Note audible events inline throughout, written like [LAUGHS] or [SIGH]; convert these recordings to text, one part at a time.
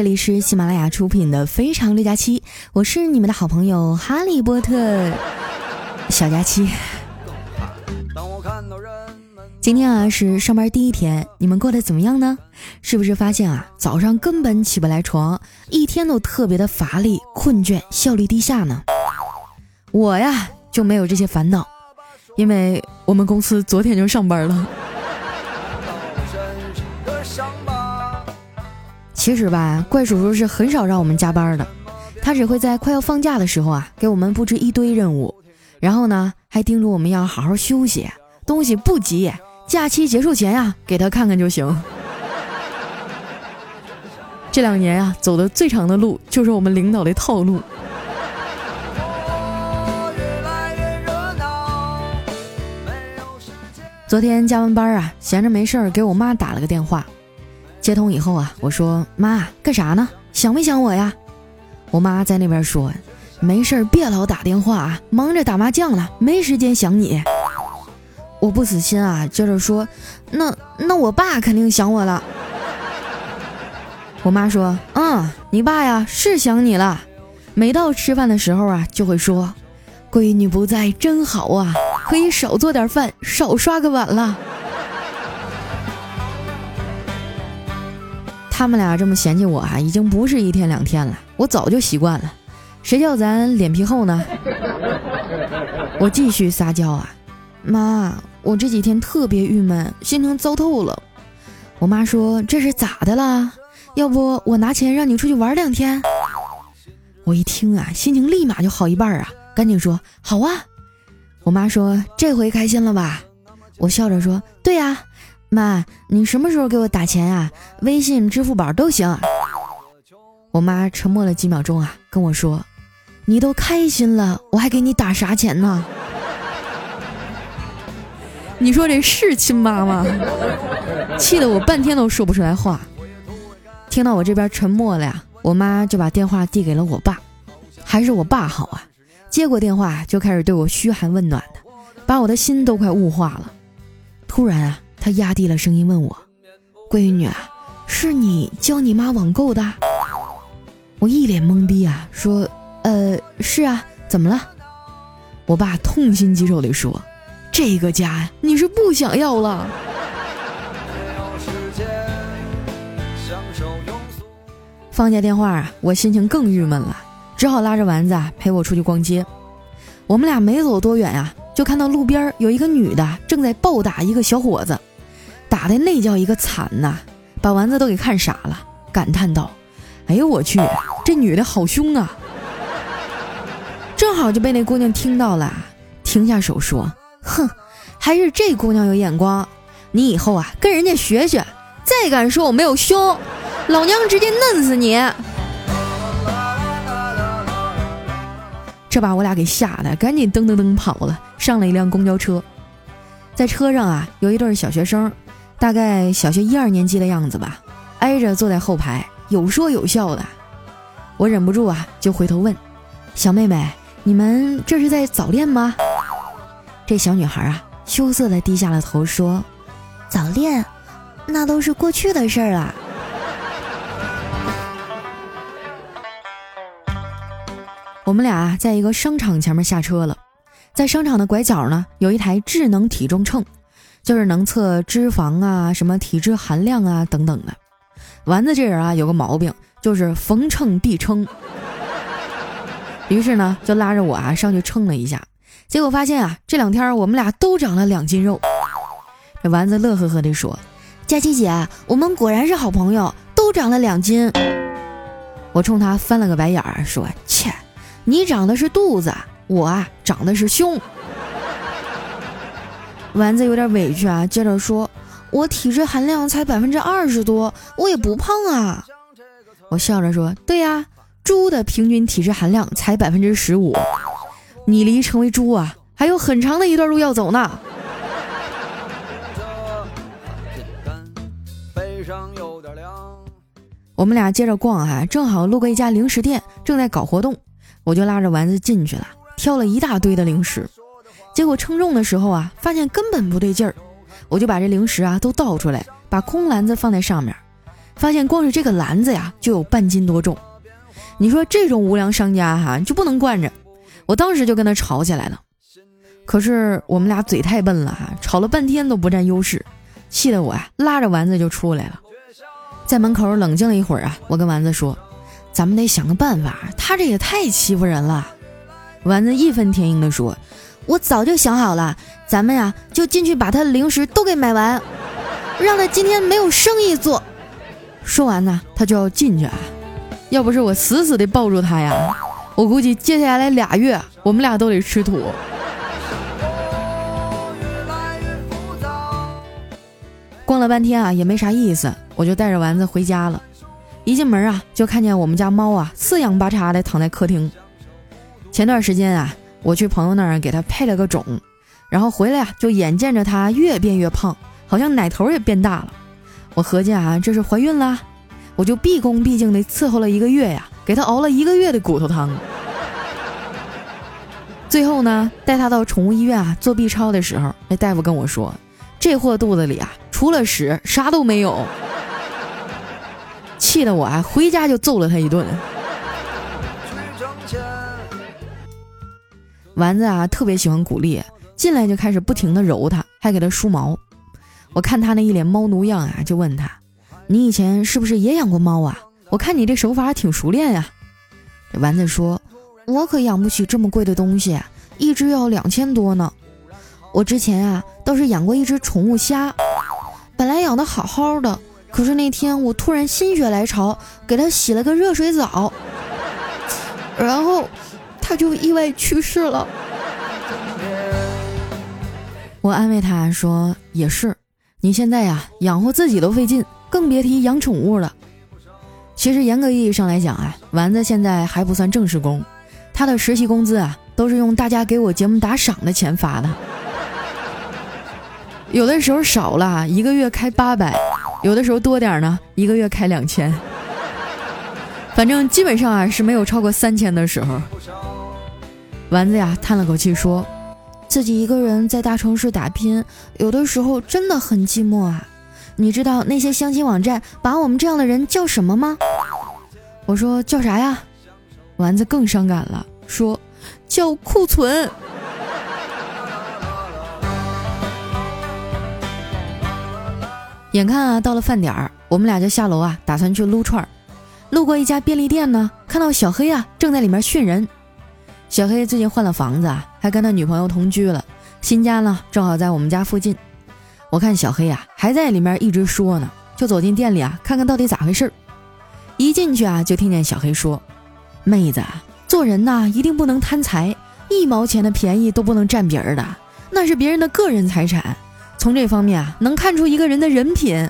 这里是喜马拉雅出品的《非常六加七》，我是你们的好朋友哈利波特小佳期。今天啊是上班第一天，你们过得怎么样呢？是不是发现啊早上根本起不来床，一天都特别的乏力、困倦、效率低下呢？我呀就没有这些烦恼，因为我们公司昨天就上班了。其实吧，怪叔叔是很少让我们加班的，他只会在快要放假的时候啊，给我们布置一堆任务，然后呢，还叮嘱我们要好好休息，东西不急，假期结束前呀，给他看看就行。这两年啊，走的最长的路就是我们领导的套路。昨天加完班啊，闲着没事儿，给我妈打了个电话。接通以后啊，我说妈干啥呢？想没想我呀？我妈在那边说，没事儿别老打电话啊，忙着打麻将了，没时间想你。我不死心啊，接着说，那那我爸肯定想我了。我妈说，嗯，你爸呀是想你了，每到吃饭的时候啊，就会说，闺女不在真好啊，可以少做点饭，少刷个碗了。他们俩这么嫌弃我啊，已经不是一天两天了，我早就习惯了。谁叫咱脸皮厚呢？我继续撒娇啊，妈，我这几天特别郁闷，心情糟透了。我妈说这是咋的啦？要不我拿钱让你出去玩两天？我一听啊，心情立马就好一半啊，赶紧说好啊。我妈说这回开心了吧？我笑着说对呀。妈，你什么时候给我打钱呀？微信、支付宝都行。我妈沉默了几秒钟啊，跟我说：“你都开心了，我还给你打啥钱呢？”你说这是亲妈吗？气得我半天都说不出来话。听到我这边沉默了呀，我妈就把电话递给了我爸，还是我爸好啊，接过电话就开始对我嘘寒问暖的，把我的心都快雾化了。突然啊。他压低了声音问我：“闺女啊，是你教你妈网购的？”我一脸懵逼啊，说：“呃，是啊，怎么了？”我爸痛心疾首地说：“这个家呀，你是不想要了。[LAUGHS] ”放下电话啊，我心情更郁闷了，只好拉着丸子陪我出去逛街。我们俩没走多远啊，就看到路边有一个女的正在暴打一个小伙子。打的那叫一个惨呐，把丸子都给看傻了，感叹道：“哎呦我去，这女的好凶啊！”正好就被那姑娘听到了，停下手说：“哼，还是这姑娘有眼光，你以后啊跟人家学学，再敢说我没有胸，老娘直接嫩死你！”这把我俩给吓得赶紧噔噔噔跑了，上了一辆公交车，在车上啊有一对小学生。大概小学一二年级的样子吧，挨着坐在后排，有说有笑的。我忍不住啊，就回头问：“小妹妹，你们这是在早恋吗？”这小女孩啊，羞涩的低下了头，说：“早恋，那都是过去的事儿了。”我们俩在一个商场前面下车了，在商场的拐角呢，有一台智能体重秤。就是能测脂肪啊，什么体质含量啊等等的。丸子这人啊有个毛病，就是逢称必称。于是呢，就拉着我啊上去称了一下，结果发现啊这两天我们俩都长了两斤肉。这丸子乐呵呵地说：“佳琪姐，我们果然是好朋友，都长了两斤。”我冲他翻了个白眼儿，说：“切，你长的是肚子，我啊长的是胸。”丸子有点委屈啊，接着说：“我体质含量才百分之二十多，我也不胖啊。”我笑着说：“对呀，猪的平均体质含量才百分之十五，你离成为猪啊还有很长的一段路要走呢。”我们俩接着逛啊，正好路过一家零食店，正在搞活动，我就拉着丸子进去了，挑了一大堆的零食。结果称重的时候啊，发现根本不对劲儿，我就把这零食啊都倒出来，把空篮子放在上面，发现光是这个篮子呀就有半斤多重。你说这种无良商家哈就不能惯着，我当时就跟他吵起来了。可是我们俩嘴太笨了哈，吵了半天都不占优势，气得我呀拉着丸子就出来了。在门口冷静了一会儿啊，我跟丸子说：“咱们得想个办法，他这也太欺负人了。”丸子义愤填膺地说：“我早就想好了，咱们呀就进去把他的零食都给买完，让他今天没有生意做。”说完呢，他就要进去啊。要不是我死死的抱住他呀，我估计接下来俩月我们俩都得吃土。逛了半天啊，也没啥意思，我就带着丸子回家了。一进门啊，就看见我们家猫啊四仰八叉的躺在客厅。前段时间啊，我去朋友那儿给他配了个种，然后回来啊，就眼见着他越变越胖，好像奶头也变大了。我合计啊，这是怀孕了，我就毕恭毕敬的伺候了一个月呀，给他熬了一个月的骨头汤。最后呢，带他到宠物医院啊做 B 超的时候，那大夫跟我说，这货肚子里啊。除了屎啥都没有，气得我啊回家就揍了他一顿。丸子啊特别喜欢鼓励，进来就开始不停的揉它，还给它梳毛。我看他那一脸猫奴样啊，就问他：“你以前是不是也养过猫啊？我看你这手法挺熟练呀。”这丸子说：“我可养不起这么贵的东西，一只要两千多呢。我之前啊倒是养过一只宠物虾。”本来养的好好的，可是那天我突然心血来潮，给它洗了个热水澡，然后他就意外去世了。[LAUGHS] 我安慰他说：“也是，你现在呀养活自己都费劲，更别提养宠物了。”其实严格意义上来讲啊，丸子现在还不算正式工，他的实习工资啊都是用大家给我节目打赏的钱发的。[LAUGHS] 有的时候少了一个月开八百，有的时候多点呢，一个月开两千。反正基本上啊是没有超过三千的时候。丸子呀叹了口气说：“自己一个人在大城市打拼，有的时候真的很寂寞啊。你知道那些相亲网站把我们这样的人叫什么吗？”我说：“叫啥呀？”丸子更伤感了，说：“叫库存。”眼看啊，到了饭点儿，我们俩就下楼啊，打算去撸串儿。路过一家便利店呢，看到小黑啊正在里面训人。小黑最近换了房子啊，还跟他女朋友同居了，新家呢正好在我们家附近。我看小黑啊还在里面一直说呢，就走进店里啊，看看到底咋回事儿。一进去啊，就听见小黑说：“妹子，做人呐一定不能贪财，一毛钱的便宜都不能占别人的，那是别人的个人财产。”从这方面啊，能看出一个人的人品。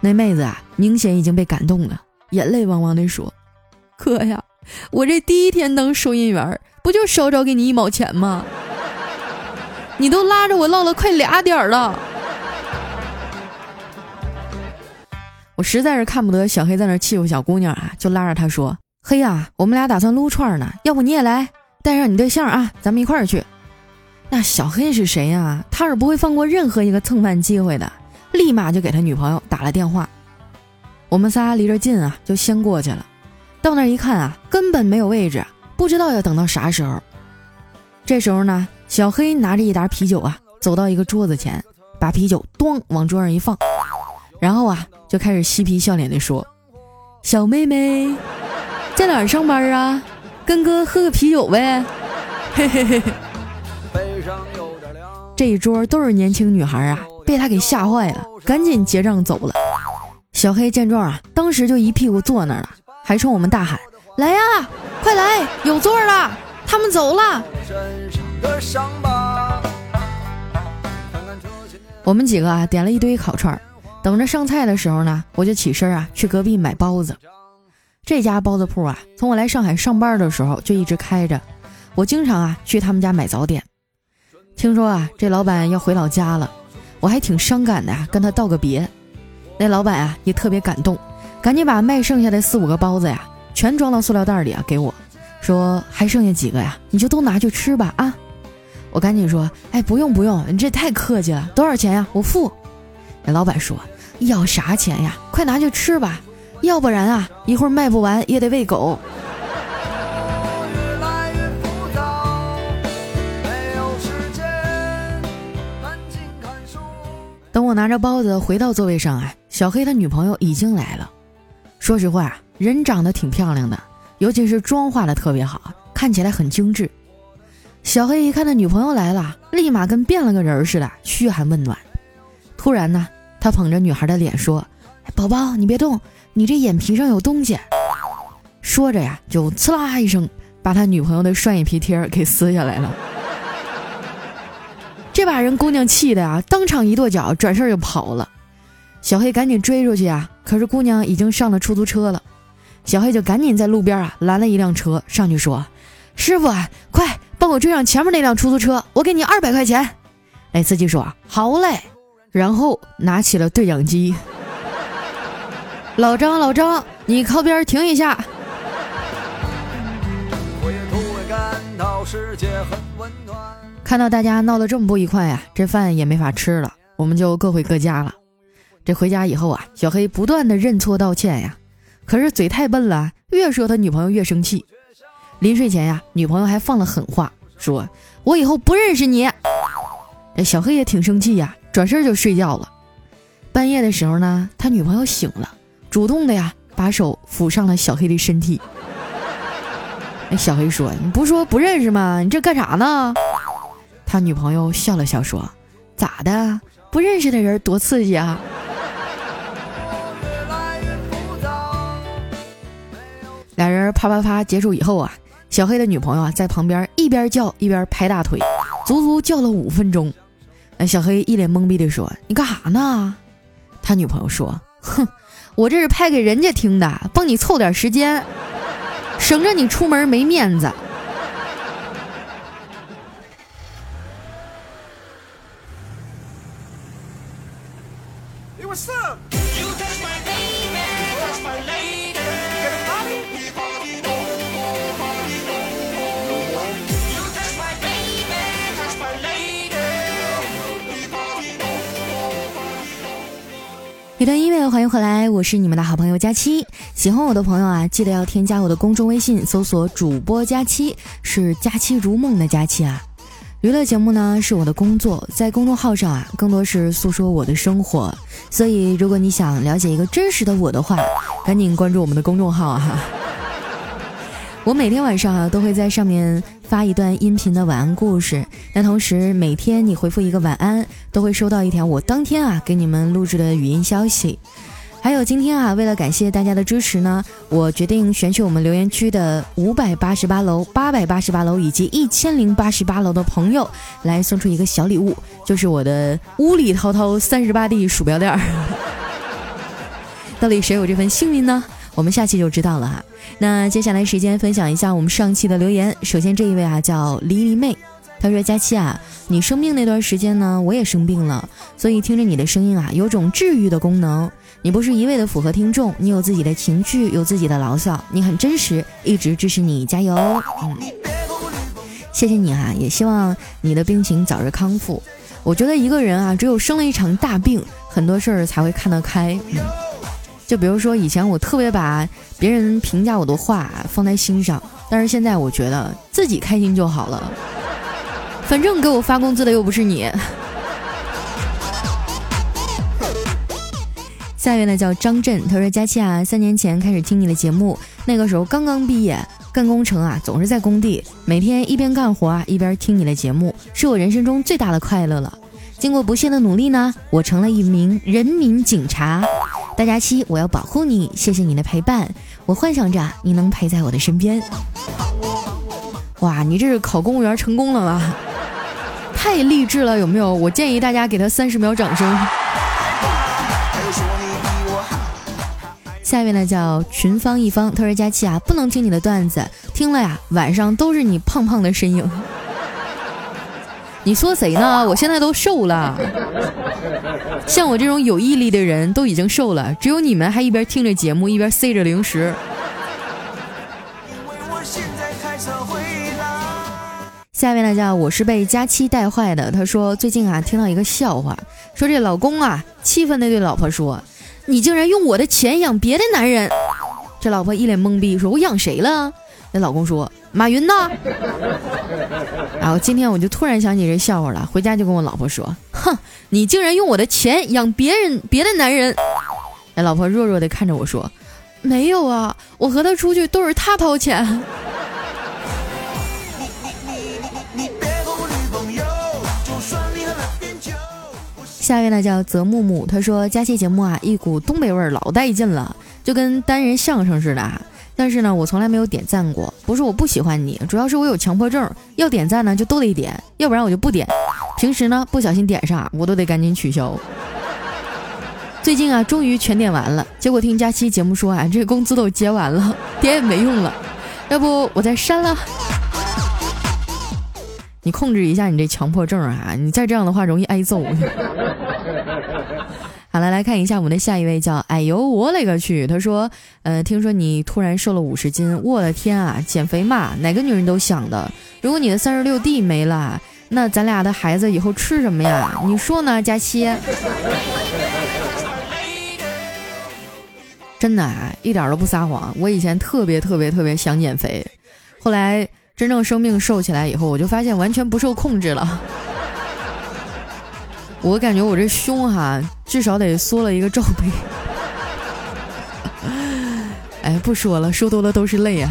那妹子啊，明显已经被感动了，眼泪汪汪地说：“哥呀，[LAUGHS] 我这第一天当收银员，不就少找给你一毛钱吗？你都拉着我唠了快俩点了。”我实在是看不得小黑在那欺负小姑娘啊，就拉着他说：“黑呀，我们俩打算撸串呢，要不你也来，带上你对象啊，咱们一块儿去。”那小黑是谁呀？他是不会放过任何一个蹭饭机会的，立马就给他女朋友打了电话。我们仨离着近啊，就先过去了。到那一看啊，根本没有位置，不知道要等到啥时候。这时候呢，小黑拿着一打啤酒啊，走到一个桌子前，把啤酒咣往桌上一放，然后啊，就开始嬉皮笑脸地说：“小妹妹，在哪儿上班啊？跟哥喝个啤酒呗。”嘿嘿嘿。这一桌都是年轻女孩啊，被他给吓坏了，赶紧结账走了。小黑见状啊，当时就一屁股坐那儿了，还冲我们大喊：“来呀，快来，有座了，他们走了。”我们几个啊，点了一堆烤串，等着上菜的时候呢，我就起身啊，去隔壁买包子。这家包子铺啊，从我来上海上班的时候就一直开着，我经常啊去他们家买早点。听说啊，这老板要回老家了，我还挺伤感的啊，跟他道个别。那老板啊也特别感动，赶紧把卖剩下的四五个包子呀，全装到塑料袋里啊给我，说还剩下几个呀，你就都拿去吃吧啊。我赶紧说，哎，不用不用，你这太客气了，多少钱呀？我付。那老板说，要啥钱呀？快拿去吃吧，要不然啊，一会儿卖不完也得喂狗。等我拿着包子回到座位上啊，小黑他女朋友已经来了。说实话，人长得挺漂亮的，尤其是妆化的特别好，看起来很精致。小黑一看他女朋友来了，立马跟变了个人似的，嘘寒问暖。突然呢，他捧着女孩的脸说：“宝宝，你别动，你这眼皮上有东西。”说着呀，就呲啦一声把他女朋友的双眼皮贴给撕下来了。这把人姑娘气的呀，当场一跺脚，转身就跑了。小黑赶紧追出去啊，可是姑娘已经上了出租车了。小黑就赶紧在路边啊拦了一辆车，上去说：“师傅啊，快帮我追上前面那辆出租车，我给你二百块钱。”哎，司机说：“好嘞。”然后拿起了对讲机：“老张，老张，你靠边停一下。”看到大家闹得这么不愉快呀，这饭也没法吃了，我们就各回各家了。这回家以后啊，小黑不断的认错道歉呀，可是嘴太笨了，越说他女朋友越生气。临睡前呀，女朋友还放了狠话，说我以后不认识你。这，小黑也挺生气呀，转身就睡觉了。半夜的时候呢，他女朋友醒了，主动的呀，把手抚上了小黑的身体。哎，小黑说：“你不说不认识吗？你这干啥呢？”他女朋友笑了笑说：“咋的？不认识的人多刺激啊！”俩人啪啪啪结束以后啊，小黑的女朋友啊在旁边一边叫一边拍大腿，足足叫了五分钟。那，小黑一脸懵逼的说：“你干啥呢？”他女朋友说：“ [LAUGHS] 哼，我这是拍给人家听的，帮你凑点时间，省着你出门没面子。”一段音乐，欢迎回来，我是你们的好朋友佳期。喜欢我的朋友啊，记得要添加我的公众微信，搜索主播佳期，是佳期如梦的佳期啊。娱乐节目呢是我的工作，在公众号上啊，更多是诉说我的生活。所以，如果你想了解一个真实的我的话，赶紧关注我们的公众号哈。[LAUGHS] 我每天晚上啊都会在上面发一段音频的晚安故事，那同时每天你回复一个晚安，都会收到一条我当天啊给你们录制的语音消息。还有今天啊，为了感谢大家的支持呢，我决定选取我们留言区的五百八十八楼、八百八十八楼以及一千零八十八楼的朋友，来送出一个小礼物，就是我的屋里滔滔三十八 D 鼠标垫。到底谁有这份幸运呢？我们下期就知道了哈。那接下来时间分享一下我们上期的留言。首先这一位啊叫黎黎妹，他说：“佳期啊，你生病那段时间呢，我也生病了，所以听着你的声音啊，有种治愈的功能。你不是一味的符合听众，你有自己的情绪，有自己的牢骚，你很真实，一直支持你，加油！嗯，谢谢你哈，也希望你的病情早日康复。我觉得一个人啊，只有生了一场大病，很多事儿才会看得开。嗯。”就比如说，以前我特别把别人评价我的话放在心上，但是现在我觉得自己开心就好了。反正给我发工资的又不是你。下一位呢叫张震，他说：“佳期啊，三年前开始听你的节目，那个时候刚刚毕业，干工程啊，总是在工地，每天一边干活啊一边听你的节目，是我人生中最大的快乐了。经过不懈的努力呢，我成了一名人民警察。”大家期，我要保护你，谢谢你的陪伴。我幻想着你能陪在我的身边。哇，你这是考公务员成功了吗？太励志了，有没有？我建议大家给他三十秒掌声。下一位呢，叫群芳一方，他说：“佳期啊，不能听你的段子，听了呀，晚上都是你胖胖的身影。”你说谁呢？我现在都瘦了。像我这种有毅力的人都已经瘦了，只有你们还一边听着节目一边塞着零食。下一位呢叫我是被佳期带坏的。他说最近啊听到一个笑话，说这老公啊，气愤地对老婆说：“你竟然用我的钱养别的男人！”这老婆一脸懵逼，说：“我养谁了？”那老公说：“马云呢？”然后今天我就突然想起这笑话了，回家就跟我老婆说：“哼，你竟然用我的钱养别人别的男人！”那老婆弱弱地看着我说：“没有啊，我和他出去都是他掏钱。”下一位呢叫泽木木，他说：“佳期节目啊，一股东北味儿，老带劲了，就跟单人相声似的啊。但是呢，我从来没有点赞过，不是我不喜欢你，主要是我有强迫症，要点赞呢就都得点，要不然我就不点。平时呢不小心点啥，我都得赶紧取消。[LAUGHS] 最近啊，终于全点完了，结果听佳期节目说啊，这工资都结完了，点也没用了，要不我再删了。”你控制一下你这强迫症啊！你再这样的话容易挨揍。[LAUGHS] 好了，来看一下我们的下一位，叫哎呦我勒个去！他说，呃，听说你突然瘦了五十斤，我的天啊，减肥嘛，哪个女人都想的。如果你的三十六 D 没了，那咱俩的孩子以后吃什么呀？你说呢，佳期？真的啊，一点都不撒谎。我以前特别特别特别想减肥，后来。真正生病瘦起来以后，我就发现完全不受控制了。[LAUGHS] 我感觉我这胸哈，至少得缩了一个罩杯。[LAUGHS] 哎，不说了，说多了都是泪啊。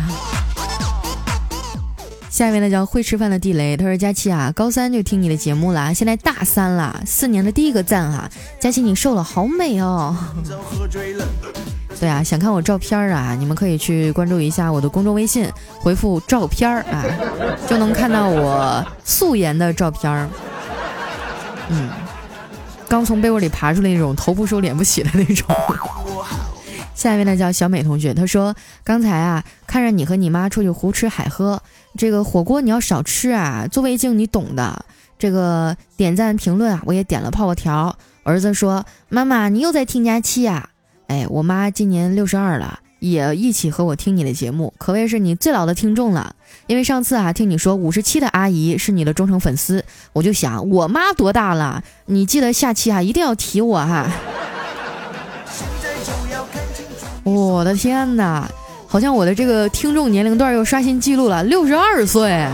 下面呢叫会吃饭的地雷，他说：“佳期啊，高三就听你的节目了，现在大三了，四年的第一个赞哈，佳期你瘦了，好美哦。[LAUGHS] ”对啊，想看我照片啊，你们可以去关注一下我的公众微信，回复“照片儿”啊，[LAUGHS] 就能看到我素颜的照片儿。嗯，刚从被窝里爬出来那种，头不梳脸不洗的那种。[LAUGHS] 下一位呢叫小美同学，她说：“刚才啊，看着你和你妈出去胡吃海喝，这个火锅你要少吃啊，做胃镜你懂的。这个点赞评论啊，我也点了泡泡条。儿子说：妈妈，你又在听假期啊？”哎，我妈今年六十二了，也一起和我听你的节目，可谓是你最老的听众了。因为上次啊，听你说五十七的阿姨是你的忠诚粉丝，我就想我妈多大了？你记得下期啊，一定要提我哈。我的天哪，好像我的这个听众年龄段又刷新记录了，六十二岁，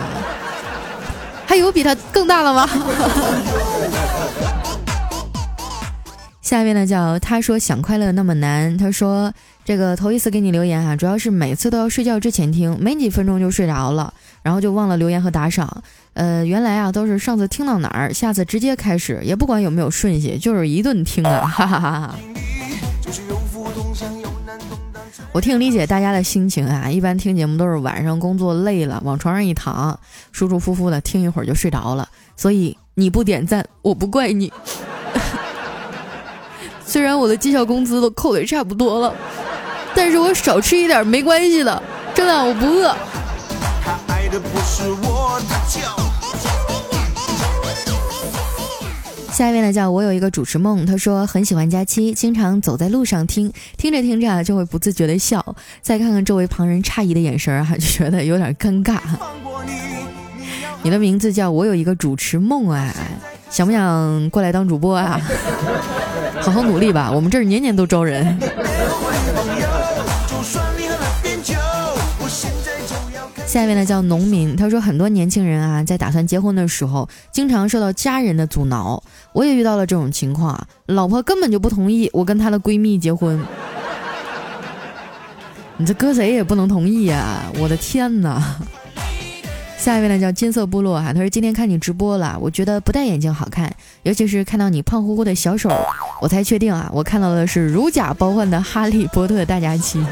还有比他更大了吗？下面呢叫他说想快乐那么难。他说这个头一次给你留言哈，主要是每次都要睡觉之前听，没几分钟就睡着了，然后就忘了留言和打赏。呃，原来啊都是上次听到哪儿，下次直接开始，也不管有没有顺序，就是一顿听啊，哈 [LAUGHS] 哈哈哈。我挺理解大家的心情啊，一般听节目都是晚上工作累了，往床上一躺，舒舒服服的听一会儿就睡着了。所以你不点赞，我不怪你。虽然我的绩效工资都扣的差不多了，但是我少吃一点没关系的，真的我不饿。下一位呢叫我有一个主持梦，他说很喜欢佳期，经常走在路上听，听着听着就会不自觉的笑，再看看周围旁人诧异的眼神啊，就觉得有点尴尬。你的名字叫我有一个主持梦啊，想不想过来当主播啊？好好努力吧，我们这儿年年都招人。下一位呢叫农民，他说很多年轻人啊，在打算结婚的时候，经常受到家人的阻挠。我也遇到了这种情况，老婆根本就不同意我跟她的闺蜜结婚。[LAUGHS] 你这搁谁也不能同意呀！我的天哪！下一位呢叫金色部落哈，他说今天看你直播了，我觉得不戴眼镜好看，尤其是看到你胖乎乎的小手，我才确定啊，我看到的是如假包换的哈利波特大假期。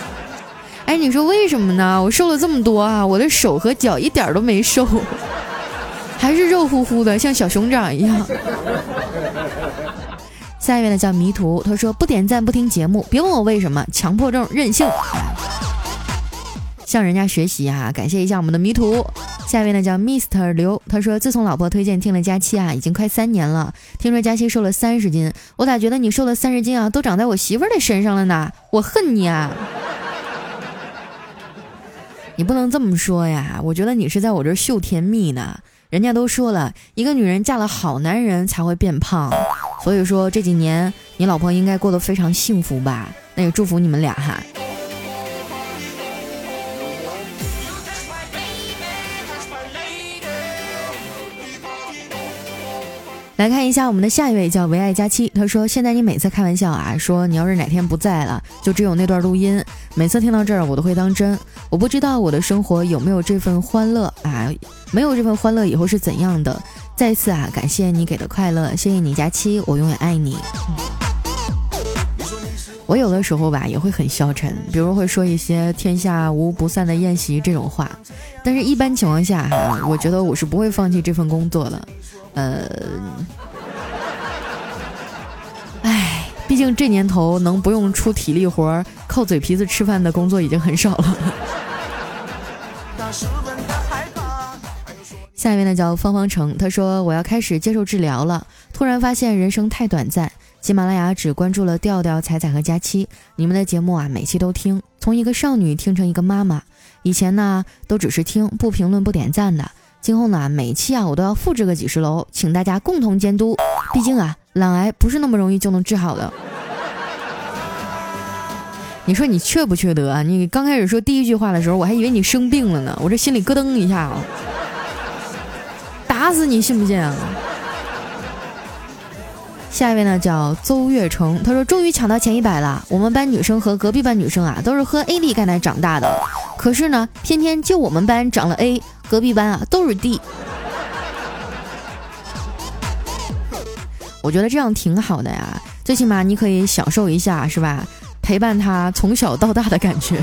[LAUGHS] 哎，你说为什么呢？我瘦了这么多啊，我的手和脚一点都没瘦，还是肉乎乎的，像小熊掌一样。下一位呢叫迷途，他说不点赞不听节目，别问我为什么，强迫症任性。向人家学习啊！感谢一下我们的迷途。下一位呢叫 Mr 刘，他说自从老婆推荐听了佳期啊，已经快三年了。听说佳期瘦了三十斤，我咋觉得你瘦了三十斤啊，都长在我媳妇儿的身上了呢？我恨你啊！[LAUGHS] 你不能这么说呀！我觉得你是在我这儿秀甜蜜呢。人家都说了一个女人嫁了好男人才会变胖，所以说这几年你老婆应该过得非常幸福吧？那也祝福你们俩哈。来看一下我们的下一位叫唯爱佳期，他说：“现在你每次开玩笑啊，说你要是哪天不在了，就只有那段录音。每次听到这儿，我都会当真。我不知道我的生活有没有这份欢乐啊，没有这份欢乐以后是怎样的。再次啊，感谢你给的快乐，谢谢你佳期，我永远爱你。我有的时候吧也会很消沉，比如会说一些‘天下无不散的宴席’这种话，但是一般情况下哈，我觉得我是不会放弃这份工作的。”呃，哎，毕竟这年头能不用出体力活、靠嘴皮子吃饭的工作已经很少了。[LAUGHS] 下一位呢叫方方成，他说我要开始接受治疗了，突然发现人生太短暂。喜马拉雅只关注了调调、彩彩和佳期，你们的节目啊，每期都听，从一个少女听成一个妈妈。以前呢，都只是听，不评论、不点赞的。今后呢，每期啊我都要复制个几十楼，请大家共同监督。毕竟啊，懒癌不是那么容易就能治好的。你说你缺不缺德啊？你刚开始说第一句话的时候，我还以为你生病了呢，我这心里咯噔一下啊，打死你信不信啊？下一位呢叫邹月成，他说终于抢到前一百了。我们班女生和隔壁班女生啊，都是喝 A D 钙奶长大的，可是呢，偏偏就我们班长了 A。隔壁班啊都是 D，我觉得这样挺好的呀，最起码你可以享受一下，是吧？陪伴他从小到大的感觉。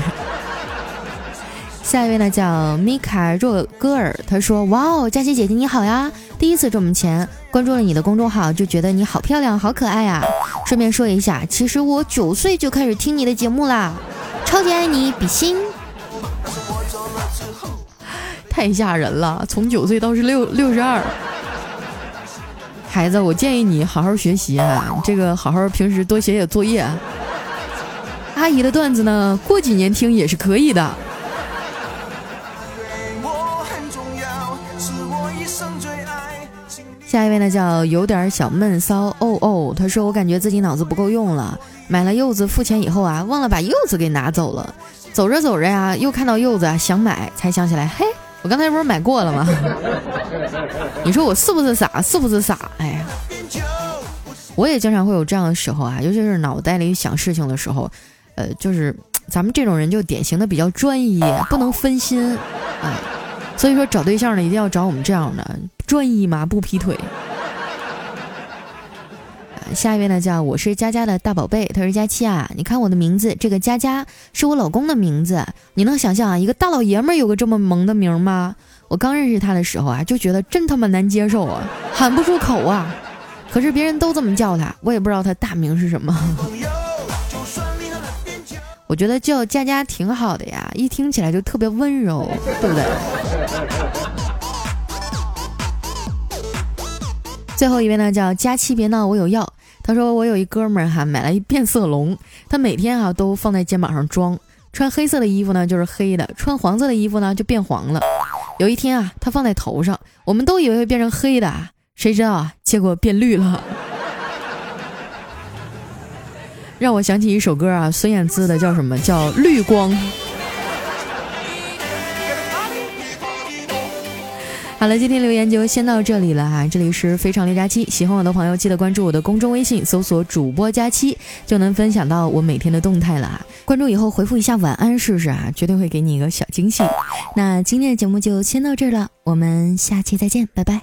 下一位呢叫米卡若戈尔，他说：“哇哦，佳琪姐姐你好呀，第一次这么前关注了你的公众号，就觉得你好漂亮，好可爱啊。顺便说一下，其实我九岁就开始听你的节目啦，超级爱你，比心。”太吓人了！从九岁到是六六十二，孩子，我建议你好好学习啊，这个好好平时多写写作业。阿姨的段子呢，过几年听也是可以的。下一位呢，叫有点小闷骚哦哦，他说我感觉自己脑子不够用了，买了柚子付钱以后啊，忘了把柚子给拿走了，走着走着呀，又看到柚子想买，才想起来，嘿。我刚才不是买过了吗？[LAUGHS] 你说我是不是傻？是不是傻？哎呀，我也经常会有这样的时候啊，尤其是脑袋里想事情的时候，呃，就是咱们这种人就典型的比较专一，不能分心哎。所以说找对象呢，一定要找我们这样的专一嘛，不劈腿。下一位呢，叫我是佳佳的大宝贝，他说佳期啊，你看我的名字，这个佳佳是我老公的名字，你能想象啊，一个大老爷们儿有个这么萌的名吗？我刚认识他的时候啊，就觉得真他妈难接受啊，喊不出口啊，可是别人都这么叫他，我也不知道他大名是什么。[LAUGHS] 我觉得叫佳佳挺好的呀，一听起来就特别温柔，对不对？最后一位呢，叫佳期，别闹，我有药。他说我有一哥们儿哈，买了一变色龙，[LAUGHS] 他每天哈都放在肩膀上装，穿黑色的衣服呢就是黑的，穿黄色的衣服呢就变黄了。有一天啊，他放在头上，我们都以为会变成黑的，谁知道啊，结果变绿了。[LAUGHS] 让我想起一首歌啊，孙燕姿的叫什么叫绿光。好了，今天留言就先到这里了哈。这里是非常六加七，喜欢我的朋友记得关注我的公众微信，搜索主播佳期，就能分享到我每天的动态了啊。关注以后回复一下晚安试试啊，绝对会给你一个小惊喜。那今天的节目就先到这儿了，我们下期再见，拜拜。